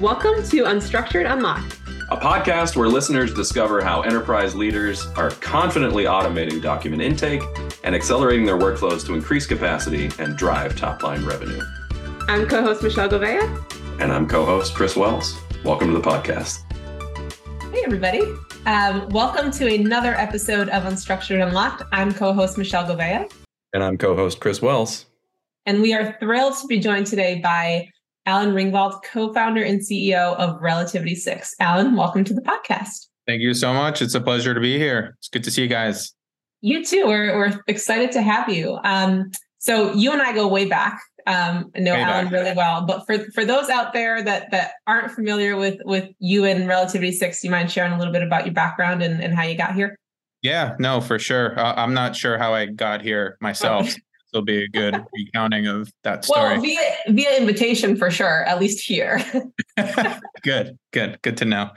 Welcome to Unstructured Unlocked, a podcast where listeners discover how enterprise leaders are confidently automating document intake and accelerating their workflows to increase capacity and drive top line revenue. I'm co host Michelle Gouveia. And I'm co host Chris Wells. Welcome to the podcast. Hey, everybody. Um, welcome to another episode of Unstructured Unlocked. I'm co host Michelle Gouveia. And I'm co host Chris Wells. And we are thrilled to be joined today by Alan Ringvald, co founder and CEO of Relativity Six. Alan, welcome to the podcast. Thank you so much. It's a pleasure to be here. It's good to see you guys. You too. We're, we're excited to have you. Um, so you and I go way back. Um, I know way Alan back. really well, but for for those out there that that aren't familiar with with you and Relativity Six, do you mind sharing a little bit about your background and, and how you got here? Yeah, no, for sure. Uh, I'm not sure how I got here myself. will be a good recounting of that story. Well, via via invitation for sure, at least here. good, good, good to know.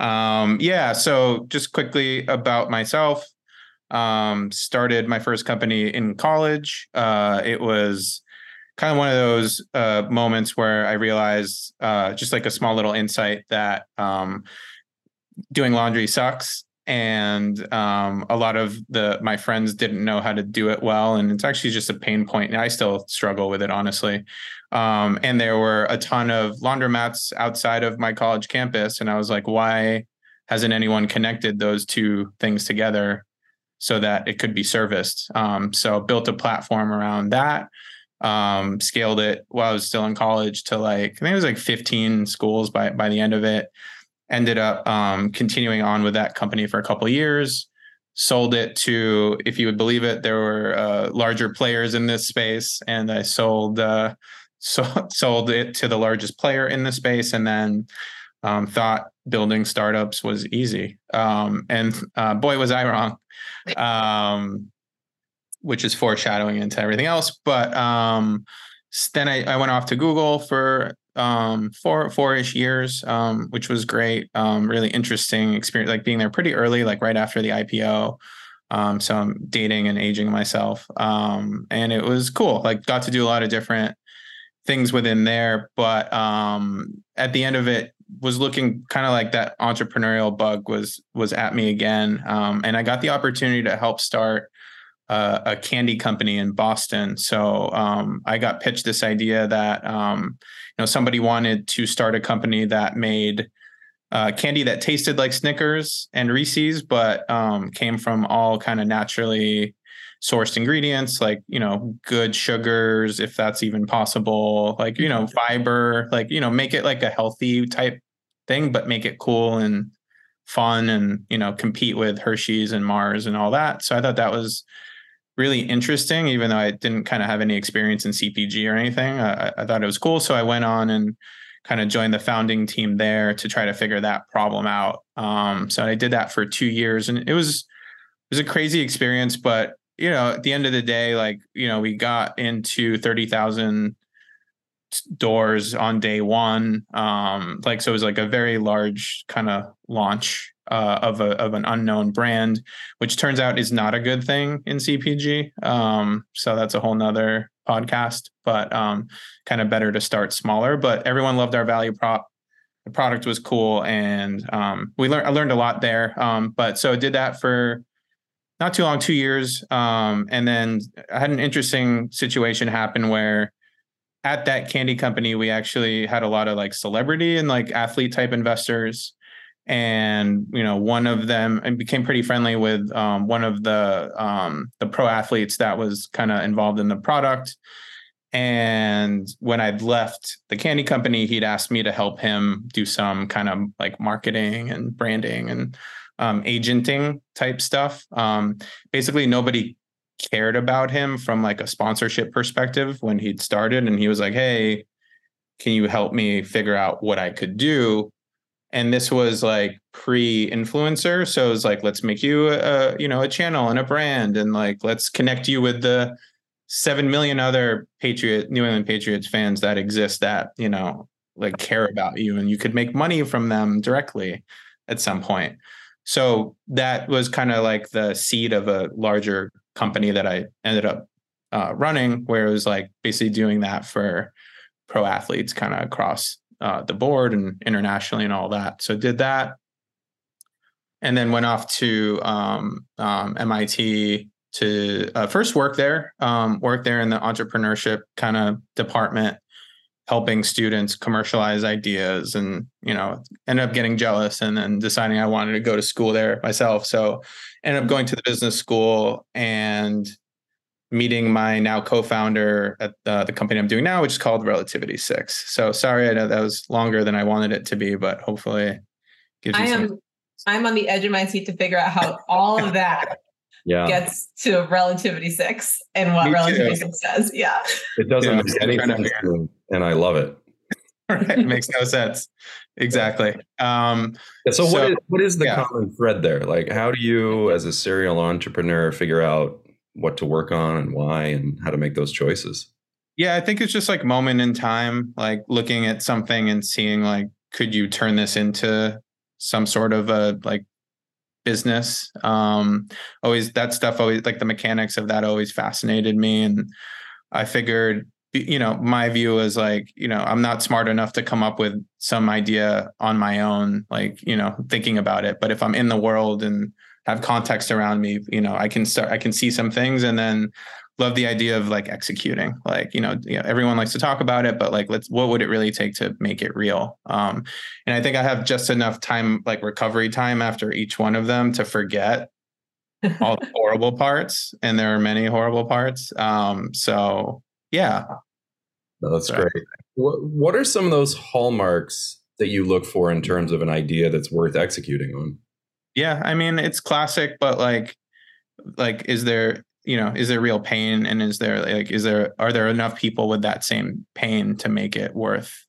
Um, yeah, so just quickly about myself. Um, started my first company in college. Uh, it was kind of one of those uh, moments where I realized, uh, just like a small little insight, that um, doing laundry sucks and um, a lot of the my friends didn't know how to do it well and it's actually just a pain point and i still struggle with it honestly. Um, and there were a ton of laundromats outside of my college campus and i was like why hasn't anyone connected those two things together so that it could be serviced? Um, so built a platform around that um, scaled it while i was still in college to like i think it was like 15 schools by by the end of it ended up um, continuing on with that company for a couple years sold it to if you would believe it there were uh, larger players in this space and i sold uh, so, sold it to the largest player in the space and then um, thought building startups was easy. Um, and uh, boy was i wrong. Um, which is foreshadowing into everything else but um, then I, I, went off to google for um, four four-ish years, um, which was great. Um, really interesting experience, like being there pretty early, like right after the IPO. Um, so I'm dating and aging myself, um, and it was cool. Like got to do a lot of different things within there, but um, at the end of it, was looking kind of like that entrepreneurial bug was was at me again, um, and I got the opportunity to help start uh, a candy company in Boston. So um, I got pitched this idea that um, you know somebody wanted to start a company that made uh, candy that tasted like Snickers and Reese's, but um, came from all kind of naturally sourced ingredients, like you know good sugars, if that's even possible, like you know mm-hmm. fiber, like you know make it like a healthy type thing, but make it cool and fun and you know compete with Hershey's and Mars and all that. So I thought that was really interesting, even though I didn't kind of have any experience in CPG or anything. I, I thought it was cool. So I went on and kind of joined the founding team there to try to figure that problem out. Um, so I did that for two years and it was, it was a crazy experience, but you know, at the end of the day, like, you know, we got into 30,000 doors on day one. Um, like, so it was like a very large kind of launch uh, of a of an unknown brand, which turns out is not a good thing in CPG. Um, so that's a whole nother podcast, but um, kind of better to start smaller. But everyone loved our value prop. The product was cool, and um, we learned. I learned a lot there. Um, but so I did that for not too long, two years, um, and then I had an interesting situation happen where at that candy company we actually had a lot of like celebrity and like athlete type investors and you know one of them and became pretty friendly with um, one of the um, the pro athletes that was kind of involved in the product. And when i'd left the candy company he'd asked me to help him do some kind of like marketing and branding and um, agenting type stuff. Um, basically nobody cared about him from like a sponsorship perspective when he'd started. And he was like hey can you help me figure out what i could do and this was like pre-influencer so it was like let's make you a you know a channel and a brand and like let's connect you with the 7 million other patriot new england patriots fans that exist that you know like care about you and you could make money from them directly at some point. So that was kind of like the seed of a larger company that i ended up uh, running where it was like basically doing that for pro athletes kind of across uh, the board and internationally and all that. So did that, and then went off to um, um, MIT to uh, first work there, um, work there in the entrepreneurship kind of department, helping students commercialize ideas, and you know, ended up getting jealous and then deciding I wanted to go to school there myself. So ended up going to the business school and meeting my now co-founder at uh, the company I'm doing now, which is called Relativity Six. So sorry, I know that was longer than I wanted it to be, but hopefully, gives you I am. I'm on the edge of my seat to figure out how all of that yeah. gets to relativity six and what Me relativity too. six says. Yeah. It doesn't yeah, make any sense and I love it. right. It makes no sense. Exactly. Um, yeah, so, so, what is, what is the yeah. common thread there? Like, how do you, as a serial entrepreneur, figure out what to work on and why and how to make those choices? Yeah, I think it's just like moment in time, like looking at something and seeing like, could you turn this into some sort of a like business. Um, always that stuff always like the mechanics of that always fascinated me. And I figured, you know, my view is like, you know, I'm not smart enough to come up with some idea on my own, like, you know, thinking about it. But if I'm in the world and have context around me, you know, I can start, I can see some things and then love the idea of like executing. Like you know, you know everyone likes to talk about it but like let's what would it really take to make it real? Um and i think i have just enough time like recovery time after each one of them to forget all the horrible parts and there are many horrible parts. Um so yeah. No, that's so. great. What, what are some of those hallmarks that you look for in terms of an idea that's worth executing on yeah i mean it's classic but like like is there you know is there real pain? And is there like is there are there enough people with that same pain to make it worth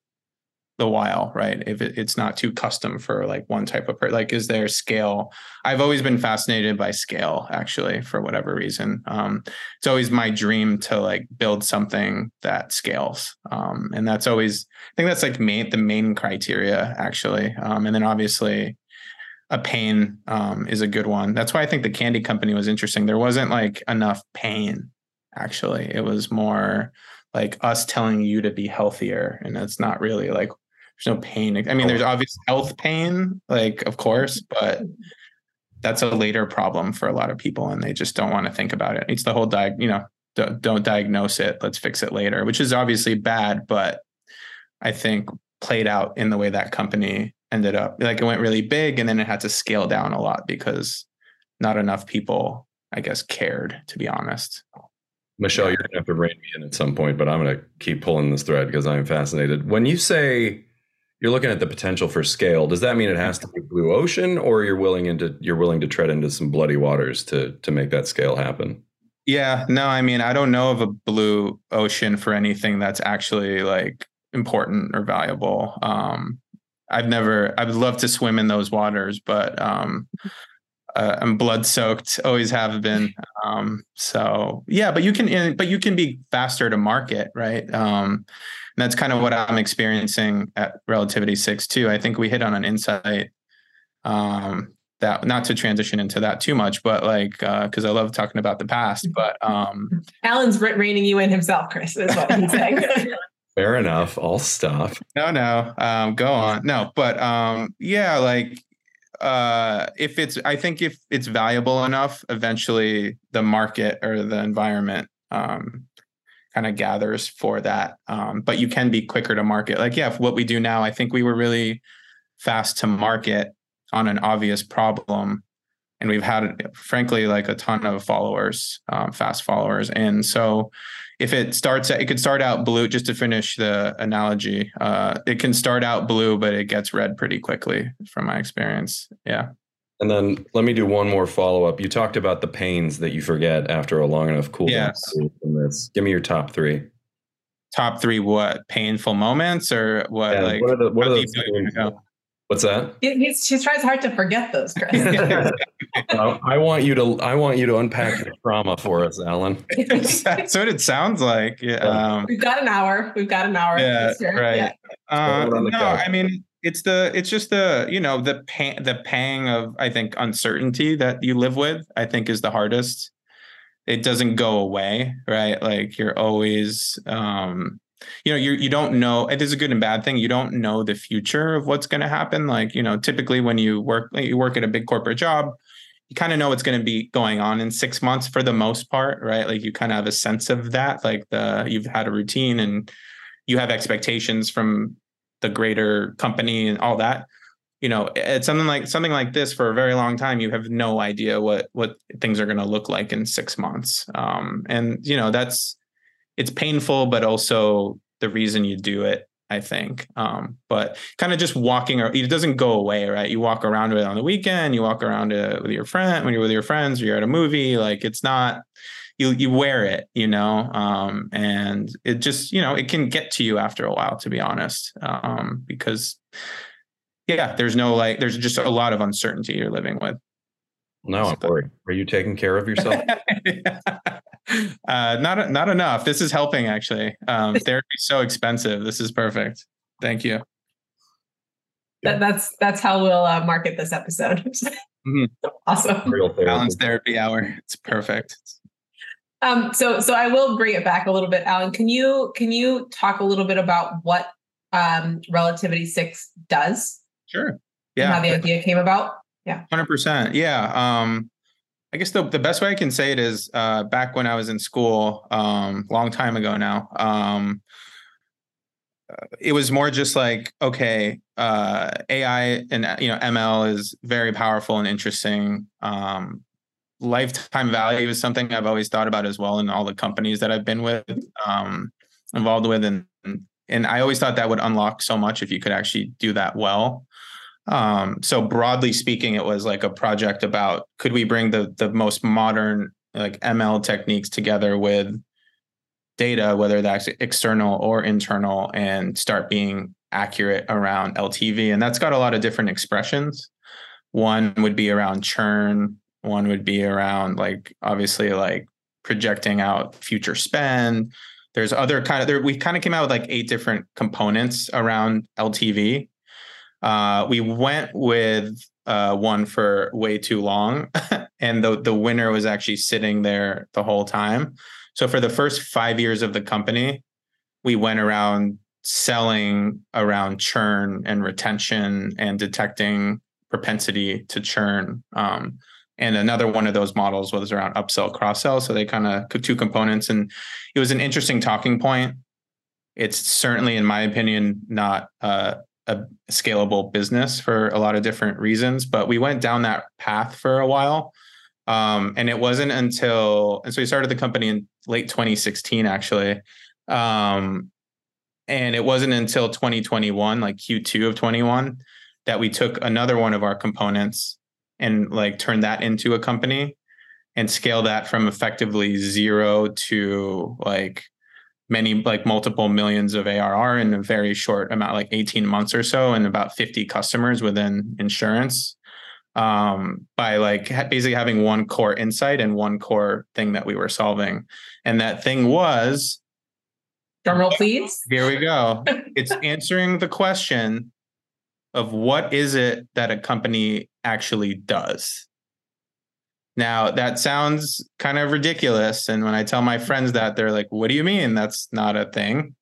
the while right? If it, it's not too custom for like one type of per- like is there scale? I've always been fascinated by scale actually for whatever reason. Um, it's always my dream to like build something that scales. Um, and that's always i think that's like main the main criteria actually. Um, and then obviously a pain um, is a good one. That's why I think the candy company was interesting. There wasn't like enough pain, actually. It was more like us telling you to be healthier. And it's not really like there's no pain. I mean, there's obvious health pain, like, of course, but that's a later problem for a lot of people and they just don't want to think about it. It's the whole diag, you know, don't, don't diagnose it. Let's fix it later, which is obviously bad, but I think played out in the way that company ended up like it went really big and then it had to scale down a lot because not enough people i guess cared to be honest. Michelle yeah. you're gonna have to rein me in at some point but i'm gonna keep pulling this thread because i'm fascinated. When you say you're looking at the potential for scale does that mean it has to be blue ocean or you're willing into you're willing to tread into some bloody waters to to make that scale happen? Yeah no i mean i don't know of a blue ocean for anything that's actually like important or valuable. Um I've never. I would love to swim in those waters, but um, uh, I'm blood soaked. Always have been. Um, so yeah, but you can. But you can be faster to market, right? Um, and that's kind of what I'm experiencing at Relativity Six too. I think we hit on an insight. Um, that not to transition into that too much, but like because uh, I love talking about the past. But um, Alan's reining you in himself, Chris, is what he's saying. Fair enough. I'll stop. No, no. Um, go on. No, but um, yeah, like uh, if it's, I think if it's valuable enough, eventually the market or the environment um, kind of gathers for that. Um, but you can be quicker to market. Like, yeah, what we do now, I think we were really fast to market on an obvious problem. And we've had, frankly, like a ton of followers, um, fast followers. And so if it starts it could start out blue just to finish the analogy uh, it can start out blue but it gets red pretty quickly from my experience. Yeah. And then let me do one more follow up you talked about the pains that you forget after a long enough cool yes. this. Give me your top three. Top three what? Painful moments or what yeah, like what are the, what are those What's that? He, she tries hard to forget those, Chris. I want you to. I want you to unpack your trauma for us, Alan. That's what it sounds like. Yeah, um, we've got an hour. We've got an hour. Yeah, right. Yeah. Uh, no, I mean it's the it's just the you know the pain the pang of I think uncertainty that you live with. I think is the hardest. It doesn't go away, right? Like you're always um you know you you don't know it is a good and bad thing you don't know the future of what's going to happen like you know typically when you work you work at a big corporate job you kind of know what's going to be going on in six months for the most part right? Like you kind of have a sense of that like the you've had a routine and you have expectations from the greater company and all that. You know it's something like something like this for a very long time you have no idea what what things are going to look like in six months um, and you know that's it's painful but also the reason you do it i think um, but kind of just walking it doesn't go away right you walk around with it on the weekend you walk around it with your friend when you're with your friends or you're at a movie like it's not you you wear it you know um, and it just you know it can get to you after a while to be honest um, because yeah, there's no like, there's just a lot of uncertainty you're living with. No, I'm worried. Are you taking care of yourself? uh, not not enough. This is helping actually. Um, therapy's so expensive. This is perfect. Thank you. That, that's that's how we'll uh, market this episode. mm-hmm. Awesome. Real therapy. Balance therapy hour. It's perfect. Um, so so I will bring it back a little bit, Alan. Can you can you talk a little bit about what um, Relativity Six does? Sure. Yeah. how the idea came about. Yeah. 100%. Yeah. Um, I guess the, the best way I can say it is uh, back when I was in school, um, long time ago now, um, uh, it was more just like, okay, uh, AI and you know ML is very powerful and interesting. Um, lifetime value is something I've always thought about as well in all the companies that I've been with, um, involved with, and and I always thought that would unlock so much if you could actually do that well. Um, so broadly speaking, it was like a project about could we bring the the most modern like ML techniques together with data, whether that's external or internal, and start being accurate around LTV. And that's got a lot of different expressions. One would be around churn. One would be around like obviously like projecting out future spend. There's other kind of there. We kind of came out with like eight different components around LTV uh, we went with uh, one for way too long, and the the winner was actually sitting there the whole time. So for the first five years of the company, we went around selling around churn and retention and detecting propensity to churn. Um, and another one of those models was around upsell, cross sell. So they kind of two components, and it was an interesting talking point. It's certainly, in my opinion, not uh, a scalable business for a lot of different reasons, but we went down that path for a while. Um, and it wasn't until, and so we started the company in late 2016, actually. Um, and it wasn't until 2021, like Q2 of 21, that we took another one of our components and like turned that into a company and scale that from effectively zero to like many like multiple millions of ARR in a very short amount, like 18 months or so, and about 50 customers within insurance um, by like basically having one core insight and one core thing that we were solving. And that thing was drumroll, please. Here we go. it's answering the question of what is it that a company actually does. Now, that sounds kind of ridiculous. And when I tell my friends that, they're like, what do you mean? That's not a thing.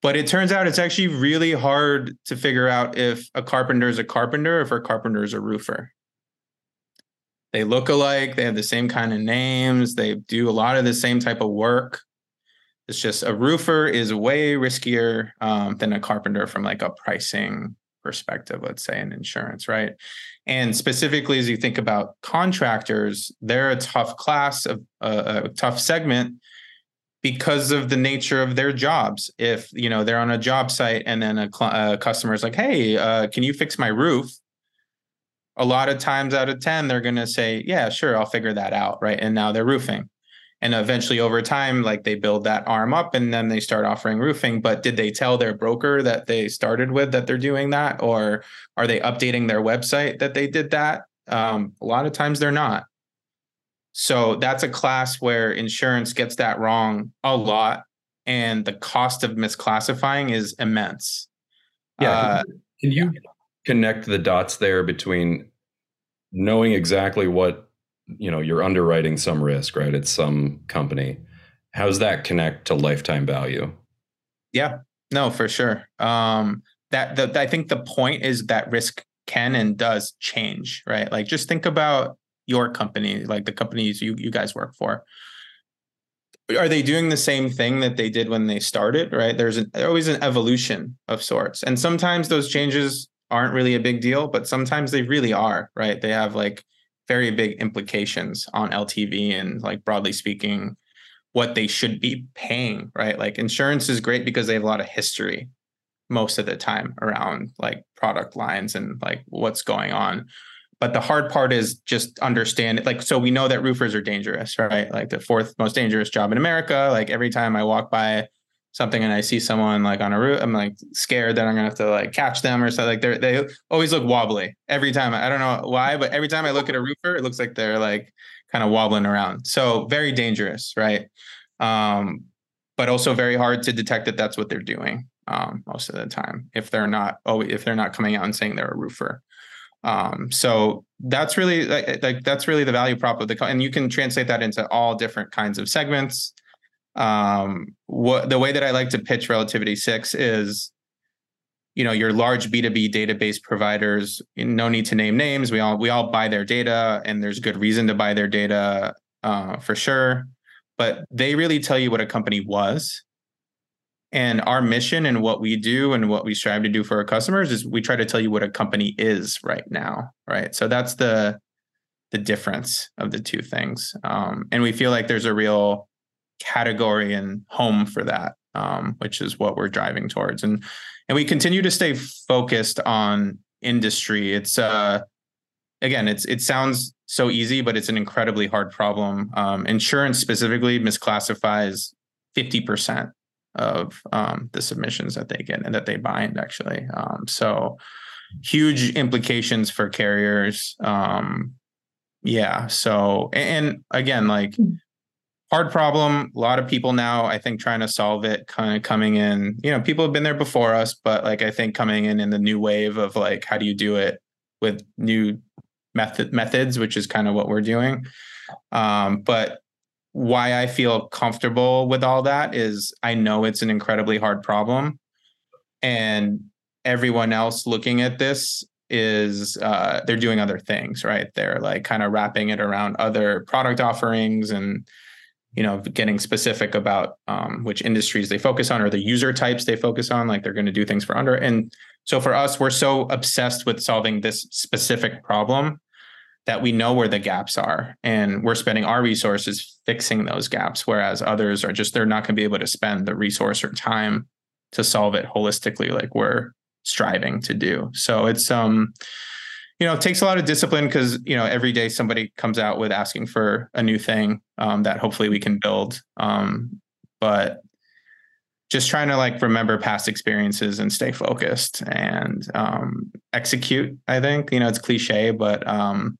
But it turns out it's actually really hard to figure out if a carpenter is a carpenter, or if a carpenter is a roofer. They look alike, they have the same kind of names, they do a lot of the same type of work. It's just a roofer is way riskier um, than a carpenter from like a pricing perspective, let's say in insurance, right? And specifically, as you think about contractors, they're a tough class of uh, a tough segment because of the nature of their jobs. If you know they're on a job site and then a, cl- a customer is like, "Hey, uh, can you fix my roof?" A lot of times out of ten, they're going to say, "Yeah, sure, I'll figure that out." Right, and now they're roofing and eventually over time like they build that arm up and then they start offering roofing. But did they tell their broker that they started with that they're doing that? Or are they updating their website that they did that? Um, a lot of times they're not. So that's a class where insurance gets that wrong a lot. And the cost of misclassifying is immense. Yeah uh, can you connect the dots there between knowing exactly what you know you're underwriting some risk right it's some company how does that connect to lifetime value Yeah, no, for sure. Um, that the, I think the point is that risk can and does change, right? Like just think about your company, like the companies you you guys work for. Are they doing the same thing that they did when they started? Right? There's an, always an evolution of sorts, and sometimes those changes aren't really a big deal, but sometimes they really are. Right? They have like very big implications on LTV and like broadly speaking, what they should be paying. Right? Like insurance is great because they have a lot of history most of the time around like product lines and like what's going on but the hard part is just understand it like so we know that roofers are dangerous right like the fourth most dangerous job in america like every time i walk by something and i see someone like on a roof i'm like scared that i'm gonna have to like catch them or something like they they always look wobbly every time. I don't know why but every time i look at a roofer it looks like they're like kind of wobbling around. So very dangerous right? Um but also very hard to detect that that's what they're doing um, most of the time if they're not oh if they're not coming out and saying they're a roofer. Um, so that's really like, like that's really the value prop of the and you can translate that into all different kinds of segments um, what the way that i like to pitch relativity six is you know your large b2b database providers no need to name names. We all we all buy their data and there's good reason to buy their data uh, for sure. But they really tell you what a company was. And our mission and what we do and what we strive to do for our customers is we try to tell you what a company is right now, right? So that's the the difference of the two things, um, and we feel like there's a real category and home for that, um, which is what we're driving towards, and and we continue to stay focused on industry. It's uh, again, it's it sounds so easy, but it's an incredibly hard problem. Um, insurance specifically misclassifies fifty percent of um, the submissions that they get and that they bind actually. Um, so huge implications for carriers. Um, yeah. So and again, like hmm. Hard problem. A lot of people now, I think, trying to solve it, kind of coming in. You know, people have been there before us, but like I think coming in in the new wave of like how do you do it with new method methods, which is kind of what we're doing. Um, but why I feel comfortable with all that is I know it's an incredibly hard problem. And everyone else looking at this is uh, they're doing other things, right? They're like kind of wrapping it around other product offerings and you know getting specific about um, which industries they focus on or the user types they focus on like they're going to do things for under and so for us we're so obsessed with solving this specific problem that we know where the gaps are and we're spending our resources fixing those gaps whereas others are just they're not going to be able to spend the resource or time to solve it holistically like we're striving to do. So it's um you know it takes a lot of discipline because you know every day somebody comes out with asking for a new thing um, that hopefully we can build um, but just trying to like remember past experiences and stay focused and um, execute. I think you know it's cliche, but um,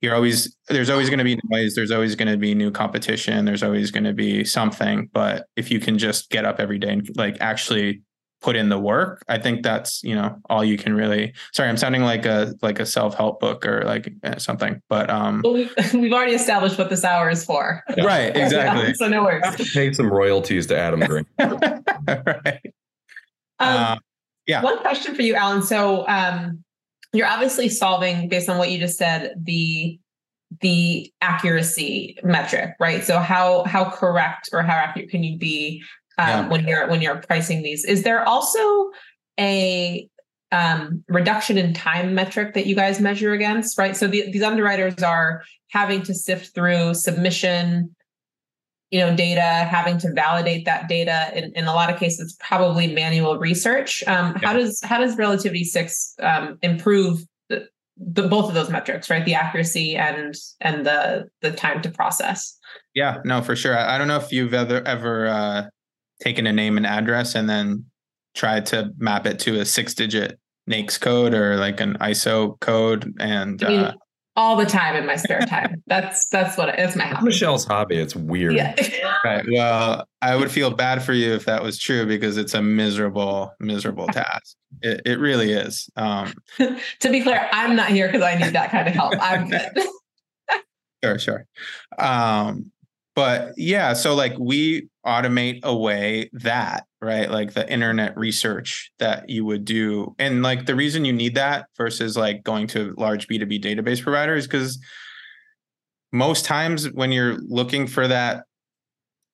you're always there's always going to be noise. There's always going to be new competition. There's always going to be something. But if you can just get up every day and like actually put in the work i think that's you know all you can really sorry i'm sounding like a like a self-help book or like eh, something but um well, we've, we've already established what this hour is for. Yeah. right exactly. yeah, so no worries. Have to pay some royalties to adam green. Right. Um, uh, yeah. one question for you alan. So um you're obviously solving based on what you just said the the accuracy metric right? So how how correct or how accurate can you be um, yeah. when you're when you're pricing these. Is there also a um, reduction in time metric that you guys measure against? Right. So the, these underwriters are having to sift through submission, you know, data, having to validate that data. In, in a lot of cases, probably manual research. Um, yeah. How does how does Relativity Six um, improve the, the, both of those metrics, right? The accuracy and and the the time to process. Yeah, no, for sure. I, I don't know if you've ever ever uh, taken a name and address and then tried to map it to a six digit NAICS code or like an ISO code and I mean, uh, all the time in my spare time. that's that's what that's my hobby. Michelle's hobby. It's weird. Yeah. right. Well, I would feel bad for you if that was true because it's a miserable, miserable task. It, it really is. Um, to be clear, I'm not here because I need that kind of help. I'm good. sure, sure. Um, but yeah, so like we automate away that right? Like the internet research that you would do. And like the reason you need that versus like going to large b2b database providers because most times when you're looking for that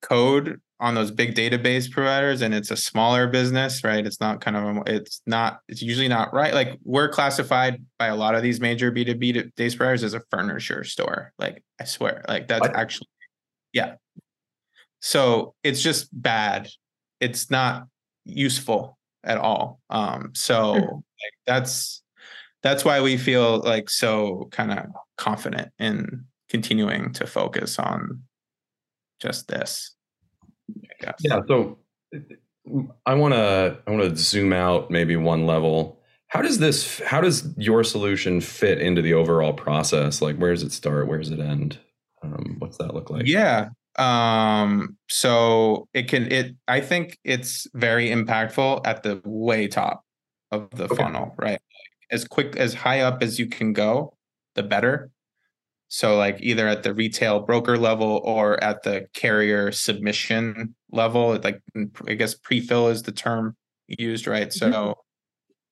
code on those big database providers and it's a smaller business right? It's not kind of a, it's not it's usually not right. Like we're classified by a lot of these major b2b database providers as a furniture store like i swear like that's what? actually yeah so it's just bad it's not useful at all um so like, that's that's why we feel like so kind of confident in continuing to focus on just this yeah. So I want to I want to zoom out maybe one level. How does this? How does your solution fit into the overall process? Like, where does it start? Where does it end? Um, what's that look like? Yeah. Um, so it can. It. I think it's very impactful at the way top of the okay. funnel. Right. As quick as high up as you can go, the better. So, like either at the retail broker level or at the carrier submission level, like I guess pre-fill is the term used, right? Mm-hmm. So,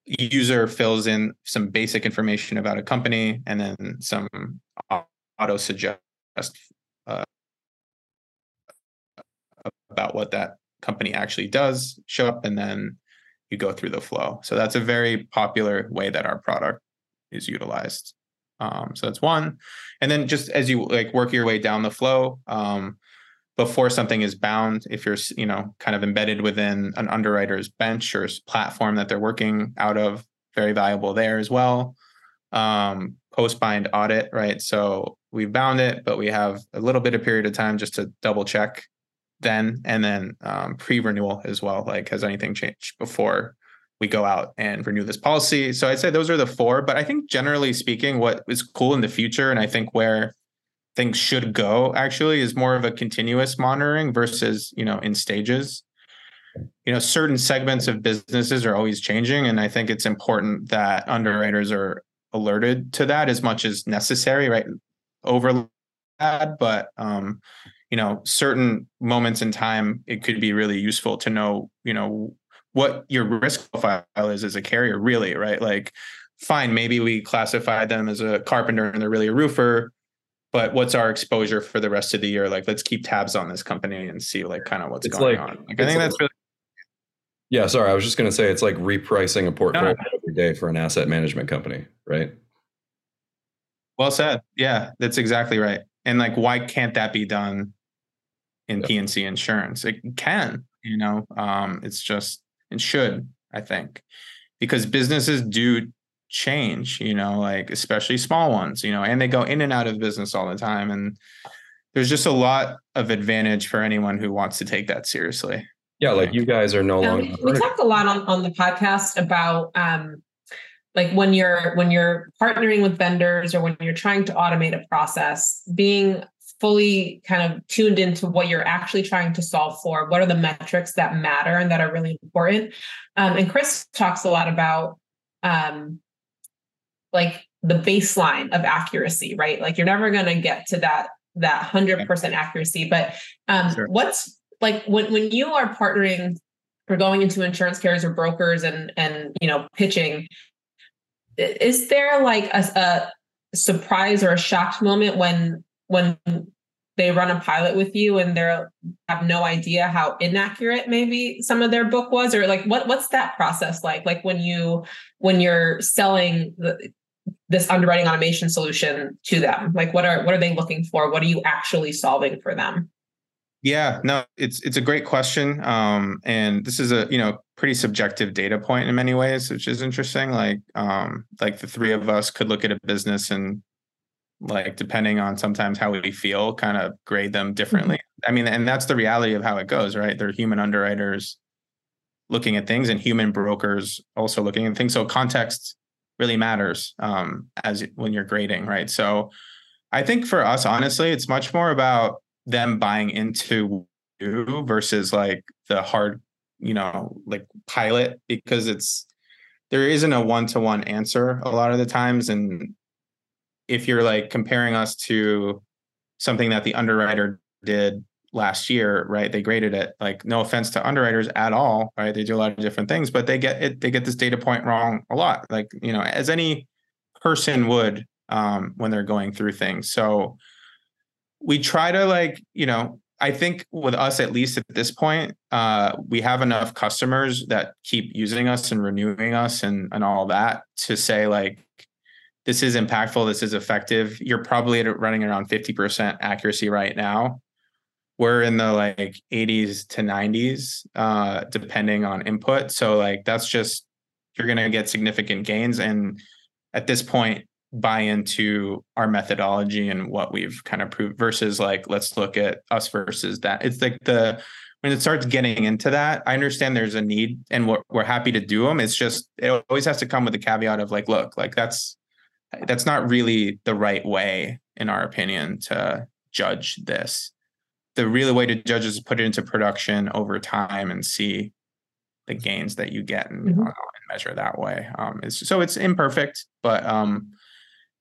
user fills in some basic information about a company and then some auto suggest uh, about what that company actually does show up, and then you go through the flow. So, that's a very popular way that our product is utilized. Um, so that's one. And then just as you like work your way down the flow, um, before something is bound, if you're you know kind of embedded within an underwriter's bench or platform that they're working out of, very valuable there as well. Um, post bind audit, right? So we've bound it, but we have a little bit of period of time just to double check then, and then um, pre renewal as well. Like, has anything changed before we go out and renew this policy. So I'd say those are the four. But I think generally speaking, what is cool in the future, and I think where things should go actually is more of a continuous monitoring versus, you know, in stages. You know, certain segments of businesses are always changing. And I think it's important that underwriters are alerted to that as much as necessary, right? Over but um, you know, certain moments in time, it could be really useful to know, you know, what your risk profile is as a carrier, really, right? Like, fine, maybe we classify them as a carpenter and they're really a roofer, but what's our exposure for the rest of the year? Like, let's keep tabs on this company and see like kind of what's it's going like, on. Like, I think like, that's really. Yeah, sorry, I was just going to say it's like repricing a portfolio no. every day for an asset management company, right? Well said. Yeah, that's exactly right. And like, why can't that be done in yeah. P&C insurance? It can, you know. Um, it's just and should, I think, because businesses do change, you know, like especially small ones, you know, and they go in and out of business all the time. And there's just a lot of advantage for anyone who wants to take that seriously. Yeah, like you guys are no longer. We, we talked a lot on, on the podcast about um, like when you're when you're partnering with vendors or when you're trying to automate a process, being fully kind of tuned into what you're actually trying to solve for. What are the metrics that matter and that are really important? Um, and Chris talks a lot about um, like the baseline of accuracy, right? Like you're never going to get to that that hundred percent accuracy. But um, sure. what's like when when you are partnering or going into insurance carriers or brokers and and you know pitching, is there like a, a surprise or a shocked moment when when they run a pilot with you and they have no idea how inaccurate maybe some of their book was or like what what's that process like? Like when you when you're selling the, this underwriting automation solution to them like what are what are they looking for? What are you actually solving for them? Yeah no it's it's a great question um and this is a you know pretty subjective data point in many ways which is interesting like um like the three of us could look at a business and like depending on sometimes how we feel kind of grade them differently. Mm-hmm. i mean and that's the reality of how it goes right? They're human underwriters looking at things and human brokers also looking at things. So context really matters um, as when you're grading right? So i think for us honestly it's much more about them buying into you versus like the hard you know like pilot because it's there isn't a one-to-one answer a lot of the times and if you're like comparing us to something that the underwriter did last year, right? They graded it. Like, no offense to underwriters at all, right? They do a lot of different things, but they get it. They get this data point wrong a lot. Like, you know, as any person would um, when they're going through things. So we try to like, you know, I think with us, at least at this point, uh, we have enough customers that keep using us and renewing us and and all that to say like, this is impactful, this is effective. You're probably running around 50% accuracy right now. We're in the like 80s to 90s, uh, depending on input. So like that's just you're gonna get significant gains. And at this point, buy into our methodology and what we've kind of proved versus like let's look at us versus that it's like the when it starts getting into that i understand there's a need and we're, we're happy to do them it's just it always has to come with the caveat of like look like that's that's not really the right way in our opinion to judge this. The real way to judge is to put it into production over time and see the gains that you get and, mm-hmm. uh, measure that way. Um, it's, so it's imperfect but um,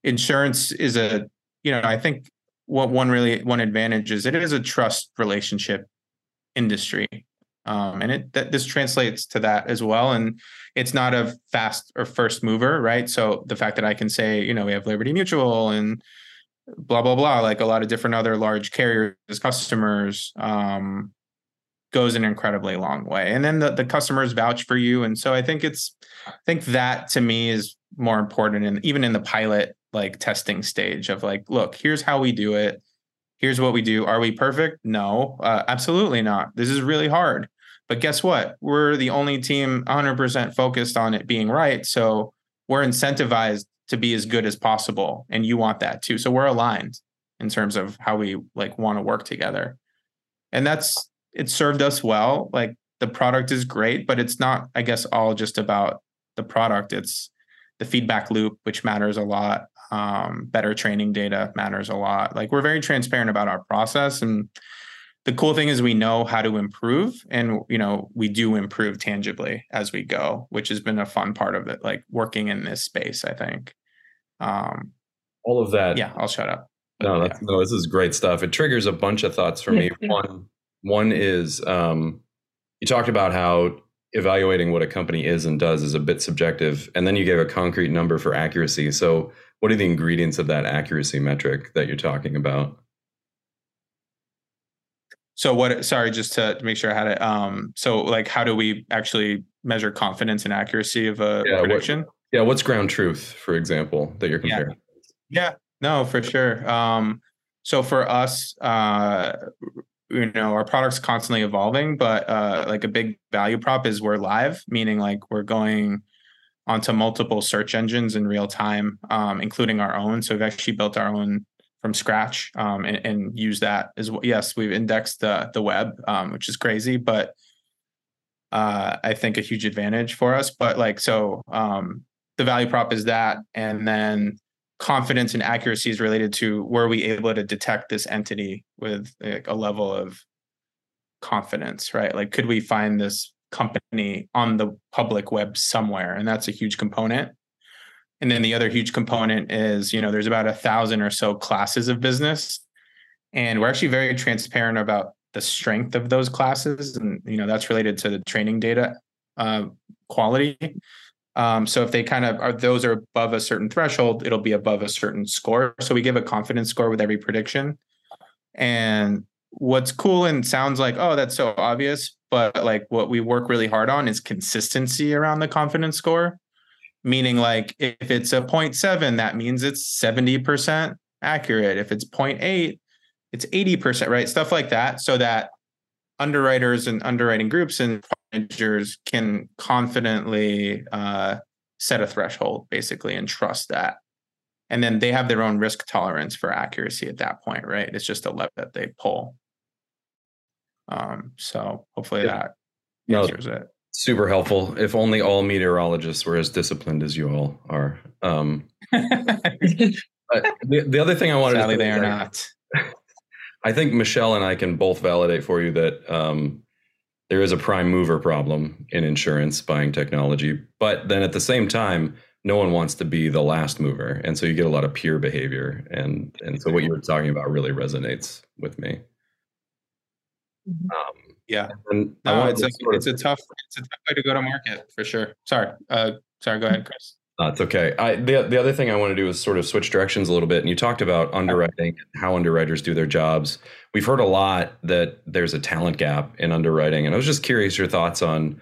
insurance is a you know i think what one really one advantage is it is a trust relationship industry um, and it that this translates to that as well and it's not a fast or first mover right so the fact that i can say you know we have liberty mutual and blah blah blah like a lot of different other large carriers customers um, goes an incredibly long way and then the, the customers vouch for you and so i think it's i think that to me is more important and even in the pilot like testing stage of like, look, here's how we do it. Here's what we do. Are we perfect? No, uh, absolutely not. This is really hard. But guess what? We're the only team 100% focused on it being right. So we're incentivized to be as good as possible. And you want that too. So we're aligned in terms of how we like want to work together. And that's, it served us well. Like the product is great, but it's not, I guess, all just about the product. It's the feedback loop, which matters a lot um, better training data matters a lot. Like we're very transparent about our process, and the cool thing is we know how to improve, and you know we do improve tangibly as we go, which has been a fun part of it. Like working in this space, I think. Um, All of that. Yeah, I'll shut up. No, yeah. no, this is great stuff. It triggers a bunch of thoughts for me. One, one is um, you talked about how evaluating what a company is and does is a bit subjective, and then you gave a concrete number for accuracy. So what are the ingredients of that accuracy metric that you're talking about? So what sorry just to, to make sure I had it um so like how do we actually measure confidence and accuracy of a yeah, prediction? What, yeah, what's ground truth for example that you're comparing? Yeah. yeah. No, for sure. Um so for us uh you know our product's constantly evolving but uh like a big value prop is we're live meaning like we're going onto multiple search engines in real time, um, including our own. So we've actually built our own from scratch um, and, and use that as well. Yes, we've indexed the the web, um, which is crazy, but uh, I think a huge advantage for us. But like so, um, the value prop is that, and then confidence and accuracy is related to were we able to detect this entity with like, a level of confidence, right? Like, could we find this company on the public web somewhere and that's a huge component and then the other huge component is you know there's about a thousand or so classes of business. And we're actually very transparent about the strength of those classes and you know that's related to the training data uh, quality. Um, so if they kind of are those are above a certain threshold it'll be above a certain score. So we give a confidence score with every prediction. And what's cool and sounds like oh that's so obvious but like what we work really hard on is consistency around the confidence score meaning like if it's a 0.7 that means it's 70% accurate. If it's 0.8 it's 80% right? Stuff like that so that underwriters and underwriting groups and managers can confidently uh, set a threshold basically and trust that. And then they have their own risk tolerance for accuracy at that point right? It's just a lever that they pull. Um, so hopefully yeah. that answers no, it. Super helpful. If only all meteorologists were as disciplined as you all are. Um, the, the, other thing I wanted Sadly, to they are not. I think Michelle and I can both validate for you that um, there is a prime mover problem in insurance buying technology, but then at the same time, no one wants to be the last mover, and so you get a lot of peer behavior, and and so what you were talking about really resonates with me. Mm-hmm. Um, yeah, and no, it's a, it's a tough it's a tough way to go to market for sure. Sorry, uh, sorry. Go ahead, Chris. It's okay. I, the the other thing I want to do is sort of switch directions a little bit. And you talked about underwriting, how underwriters do their jobs. We've heard a lot that there's a talent gap in underwriting, and I was just curious your thoughts on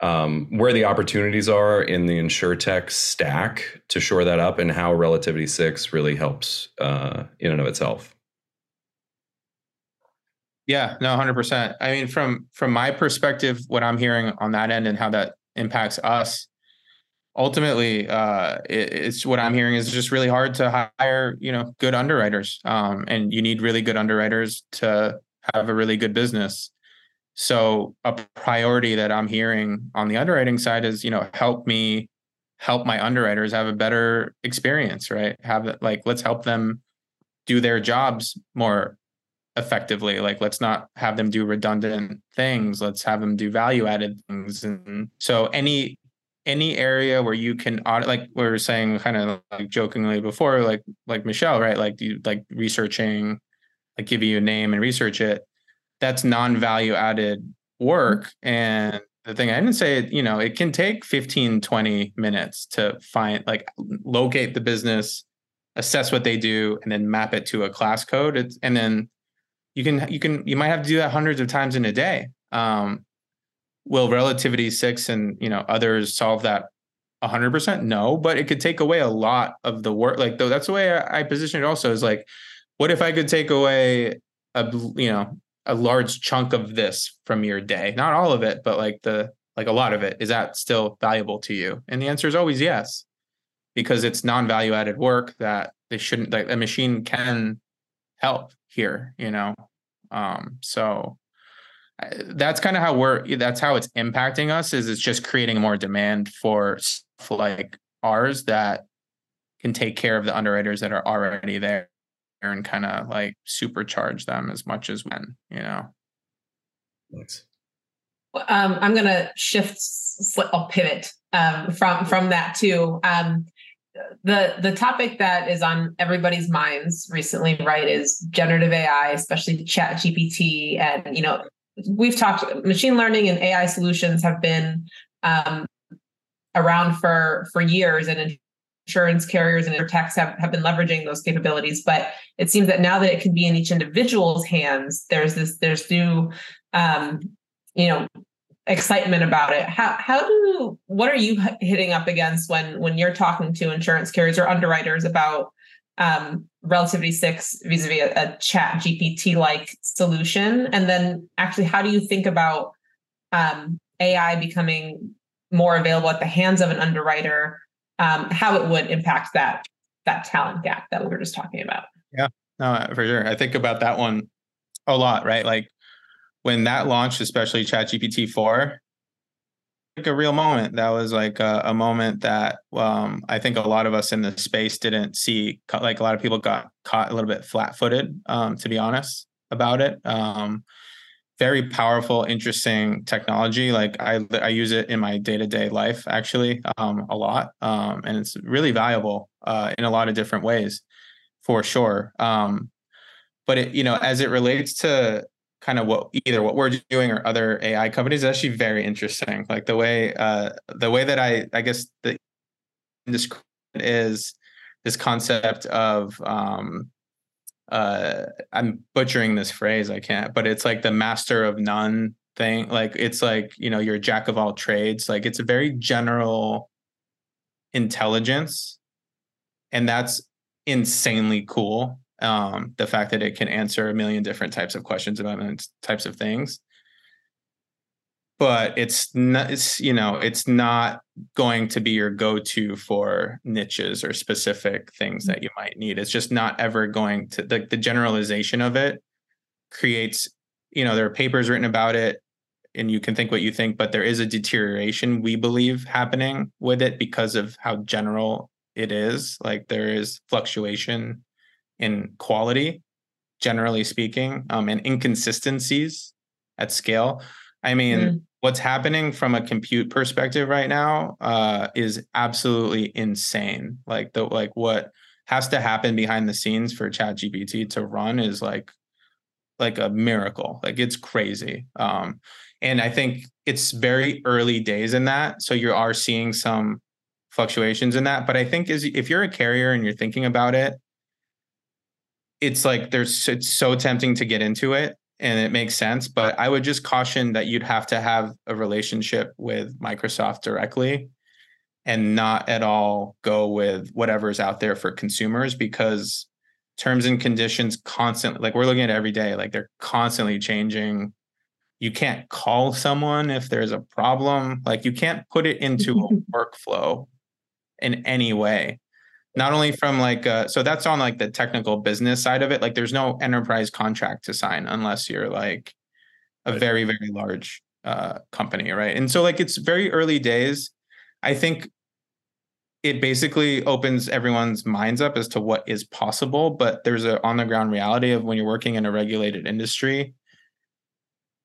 um, where the opportunities are in the insurtech stack to shore that up, and how Relativity Six really helps uh, in and of itself. Yeah, no, hundred percent. I mean, from from my perspective, what I'm hearing on that end and how that impacts us ultimately uh, it, it's what i'm hearing is just really hard to hire you know good underwriters. Um, and you need really good underwriters to have a really good business. So a priority that i'm hearing on the underwriting side is you know help me help my underwriters have a better experience right? Have like let's help them do their jobs more effectively like let's not have them do redundant things let's have them do value added things. And so any any area where you can audit like we were saying kind of like jokingly before like like michelle right? Like you like researching like give you a name and research it that's non-value added work. And the thing i didn't say you know it can take 15 20 minutes to find like locate the business assess what they do and then map it to a class code. It's, and then you can you can you might have to do that hundreds of times in a day. Um, will Relativity6 and you know others solve that 100% no but it could take away a lot of the work like though that's the way I, I position it also is like what if i could take away a you know a large chunk of this from your day? Not all of it but like the like a lot of it. Is that still valuable to you? And the answer is always yes because it's non-value added work that they shouldn't like a machine can help here you know? Um so that's kind of how we're that's how it's impacting us is it's just creating more demand for stuff like ours that can take care of the underwriters that are already there and kind of like supercharge them as much as when you know? Thanks. Um, i'm gonna shift i'll pivot um, from from that too. Um, the the topic that is on everybody's minds recently right is generative ai especially ChatGPT and you know we've talked machine learning and AI solutions have been um, around for for years and insurance carriers and techs have, have been leveraging those capabilities. But it seems that now that it can be in each individual's hands there's this there's new um, you know excitement about it how how do what are you hitting up against when when you're talking to insurance carriers or underwriters about um, Relativity6 vis-a-vis a, a ChatGPT like solution? And then actually, how do you think about um, AI becoming more available at the hands of an underwriter, um, how it would impact that that talent gap that we were just talking about? Yeah, no, for sure. I think about that one a lot, right? Like when that launched, especially ChatGPT 4, like a real moment. That was like a, a moment that um, I think a lot of us in the space didn't see. Like a lot of people got caught a little bit flat-footed, um, to be honest about it. Um, very powerful, interesting technology. Like I, I use it in my day-to-day life actually um, a lot, um, and it's really valuable uh, in a lot of different ways, for sure. Um, but it, you know, as it relates to kind of what either what we're doing or other AI companies is actually very interesting. Like the way uh, the way that I I guess the describe is this concept of um, uh, I'm butchering this phrase I can't, but it's like the master of none thing. Like it's like you know you're jack of all trades. Like it's a very general intelligence, and that's insanely cool um, the fact that it can answer a million different types of questions about types of things. But it's not it's you know it's not going to be your go-to for niches or specific things that you might need. It's just not ever going to the, the generalization of it creates you know there are papers written about it and you can think what you think but there is a deterioration we believe happening with it because of how general it is. Like there is fluctuation in quality, generally speaking, um, and inconsistencies at scale. I mean, mm. what's happening from a compute perspective right now uh, is absolutely insane. Like the like what has to happen behind the scenes for ChatGPT to run is like like a miracle. Like it's crazy. Um, and I think it's very early days in that. So you are seeing some fluctuations in that. But I think is if you're a carrier and you're thinking about it, it's like there's it's so tempting to get into it and it makes sense. But I would just caution that you'd have to have a relationship with Microsoft directly and not at all go with whatever's out there for consumers because terms and conditions constantly like we're looking at every day like they're constantly changing you can't call someone if there's a problem like you can't put it into a workflow in any way not only from like uh, so that's on like the technical business side of it. Like there's no enterprise contract to sign unless you're like a right. very very large uh, company right? And so like it's very early days. I think it basically opens everyone's minds up as to what is possible but there's a on the ground reality of when you're working in a regulated industry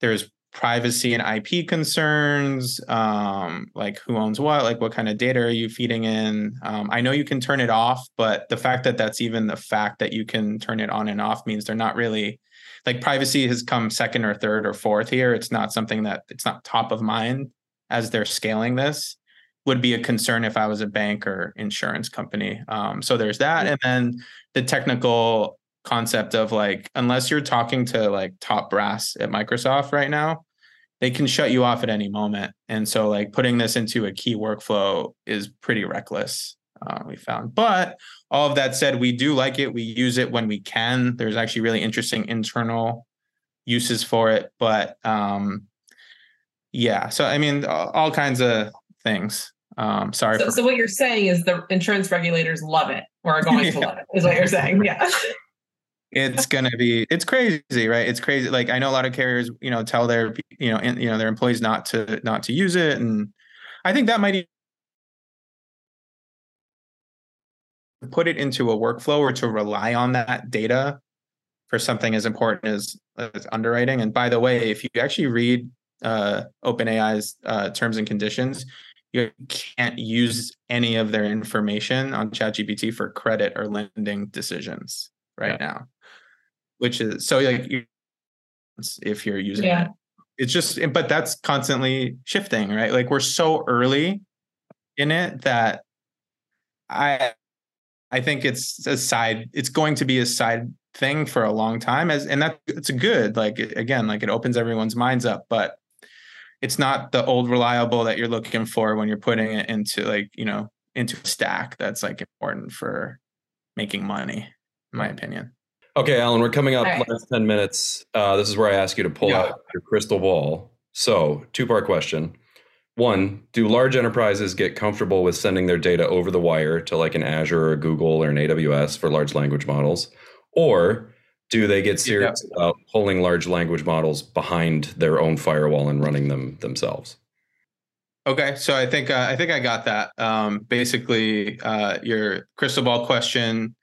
there's privacy and ip concerns um, like who owns what like what kind of data are you feeding in? Um, i know you can turn it off but the fact that that's even the fact that you can turn it on and off means they're not really like privacy has come second or third or fourth here. It's not something that it's not top of mind as they're scaling this. Would be a concern if I was a bank or insurance company. Um, so there's that, and then the technical concept of like unless you're talking to like top brass at Microsoft right now, they can shut you off at any moment. And so like putting this into a key workflow is pretty reckless. Uh, we found, but all of that said, we do like it. We use it when we can. There's actually really interesting internal uses for it, but um, yeah. So I mean, all kinds of things. Um, sorry. So, for- so what you're saying is the insurance regulators love it or are going yeah. to love it, is what you're saying. Yeah. It's going to be it's crazy right? It's crazy like i know a lot of carriers you know tell their you know in, you know their employees not to not to use it and i think that might put it into a workflow or to rely on that data for something as important as, as underwriting. And by the way if you actually read uh, OpenAI's uh, terms and conditions, you can't use any of their information on ChatGPT for credit or lending decisions right yeah. now, which is so like if you're using yeah. it. It's just, but that's constantly shifting, right? Like we're so early in it that I, I think it's a side. It's going to be a side thing for a long time, as and that it's good. Like again, like it opens everyone's minds up, but it's not the old reliable that you're looking for when you're putting it into like you know into a stack that's like important for making money in my opinion okay alan we're coming up right. last 10 minutes uh, this is where i ask you to pull yeah. out your crystal ball so two part question one do large enterprises get comfortable with sending their data over the wire to like an azure or google or an aws for large language models or do they get serious yeah. about pulling large language models behind their own firewall and running them themselves? Okay, so I think uh, I think I got that. Um, basically, uh, your crystal ball question: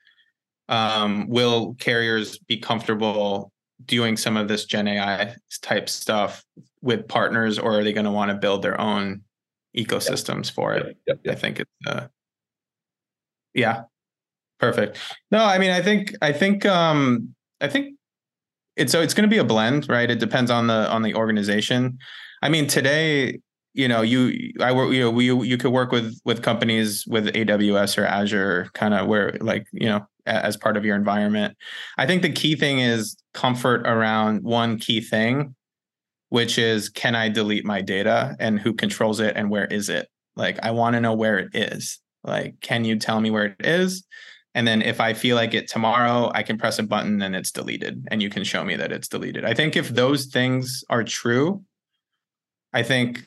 um, Will carriers be comfortable doing some of this Gen AI type stuff with partners, or are they going to want to build their own ecosystems yep. for it? Yep, yep, I think it's uh, yeah, perfect. No, I mean, I think I think um, I think it's so it's going to be a blend, right? It depends on the on the organization. I mean, today, you know, you I work, you know, we you could work with with companies with AWS or Azure, kind of where like you know as part of your environment. I think the key thing is comfort around one key thing, which is can I delete my data and who controls it and where is it? Like I want to know where it is. Like, can you tell me where it is? And then if I feel like it tomorrow, I can press a button and it's deleted and you can show me that it's deleted. I think if those things are true, I think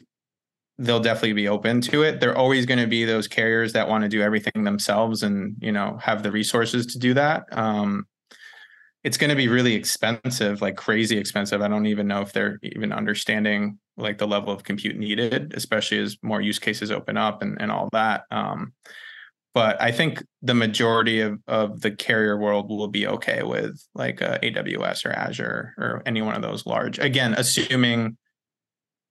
they'll definitely be open to it. They're always going to be those carriers that want to do everything themselves and, you know, have the resources to do that. Um, it's going to be really expensive, like crazy expensive. I don't even know if they're even understanding like the level of compute needed, especially as more use cases open up and, and all that. Um, but I think the majority of, of the carrier world will be okay with like uh, AWS or Azure or any one of those large. Again, assuming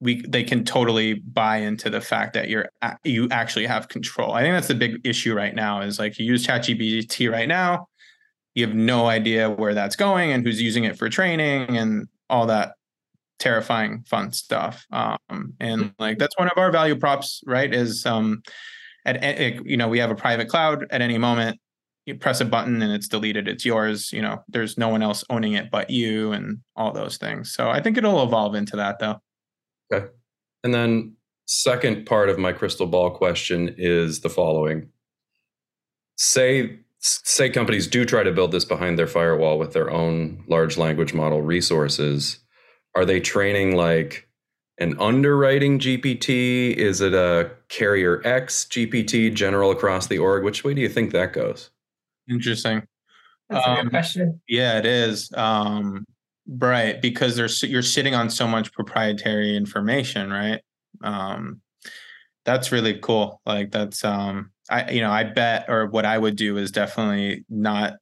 we they can totally buy into the fact that you're you actually have control. I think that's the big issue right now. Is like you use ChatGPT right now, you have no idea where that's going and who's using it for training and all that terrifying fun stuff um, and like that's one of our value props right is um at you know we have a private cloud at any moment you press a button and it's deleted it's yours you know there's no one else owning it but you and all those things so i think it'll evolve into that though okay. And then second part of my crystal ball question is the following. Say say companies do try to build this behind their firewall with their own large language model resources are they training like an underwriting gpt is it a carrier x gpt general across the org? Which way do you think that goes? Interesting. That's a good um, question. yeah it is. Um, right because there's you're sitting on so much proprietary information right um, that's really cool like that's um I you know I bet or what I would do is definitely not.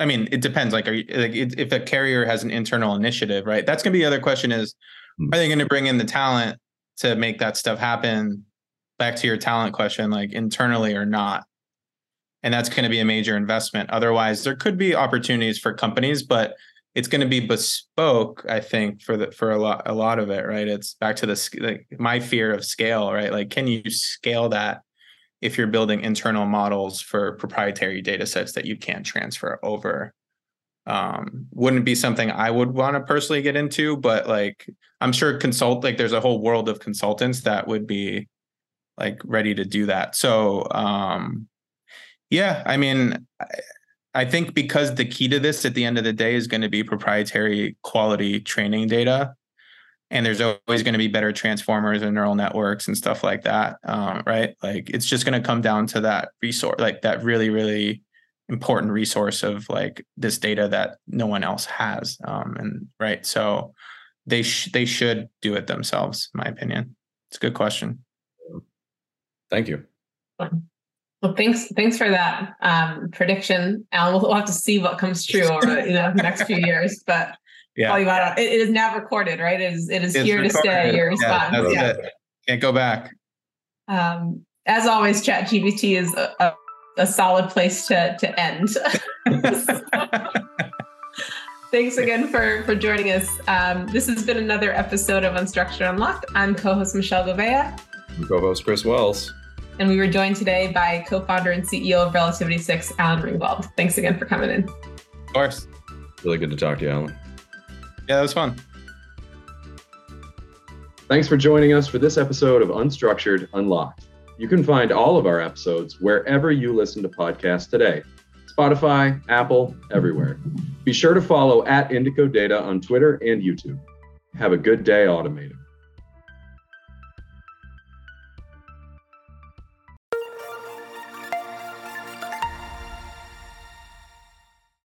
I mean, it depends. Like, are you like if a carrier has an internal initiative, right? That's going to be the other question: is are they going to bring in the talent to make that stuff happen? Back to your talent question, like internally or not, and that's going to be a major investment. Otherwise, there could be opportunities for companies, but it's going to be bespoke i think for the for a lot a lot of it right? It's back to the like my fear of scale right? Like can you scale that if you're building internal models for proprietary data sets that you can't transfer over? Um, wouldn't be something i would want to personally get into but like i'm sure consult like there's a whole world of consultants that would be like ready to do that. So um, yeah i mean I, I think because the key to this at the end of the day is going to be proprietary quality training data. And there's always going to be better transformers and neural networks and stuff like that um, right? Like it's just going to come down to that resource like that really really important resource of like this data that no one else has um, and right so they sh- they should do it themselves in my opinion. It's a good question. Thank you well thanks thanks for that um, prediction alan we'll have to see what comes true over you know the next few years but yeah. you it, it is now recorded, right? It is it is it's here recorded. to stay. Your response. Yeah, yeah. It. Can't go back. Um, as always, ChatGPT is a, a, a solid place to to end. Thanks again for for joining us. Um, this has been another episode of Unstructured Unlocked. I'm co-host Michelle Gouveia. I'm co-host Chris Wells. And we were joined today by co-founder and CEO of Relativity6, Alan Ringvald. Thanks again for coming in. Of course. Really good to talk to you, Alan. Yeah, that was fun. Thanks for joining us for this episode of Unstructured Unlocked. You can find all of our episodes wherever you listen to podcasts today Spotify, Apple, everywhere. Be sure to follow at Indico Data on Twitter and YouTube. Have a good day, Automated.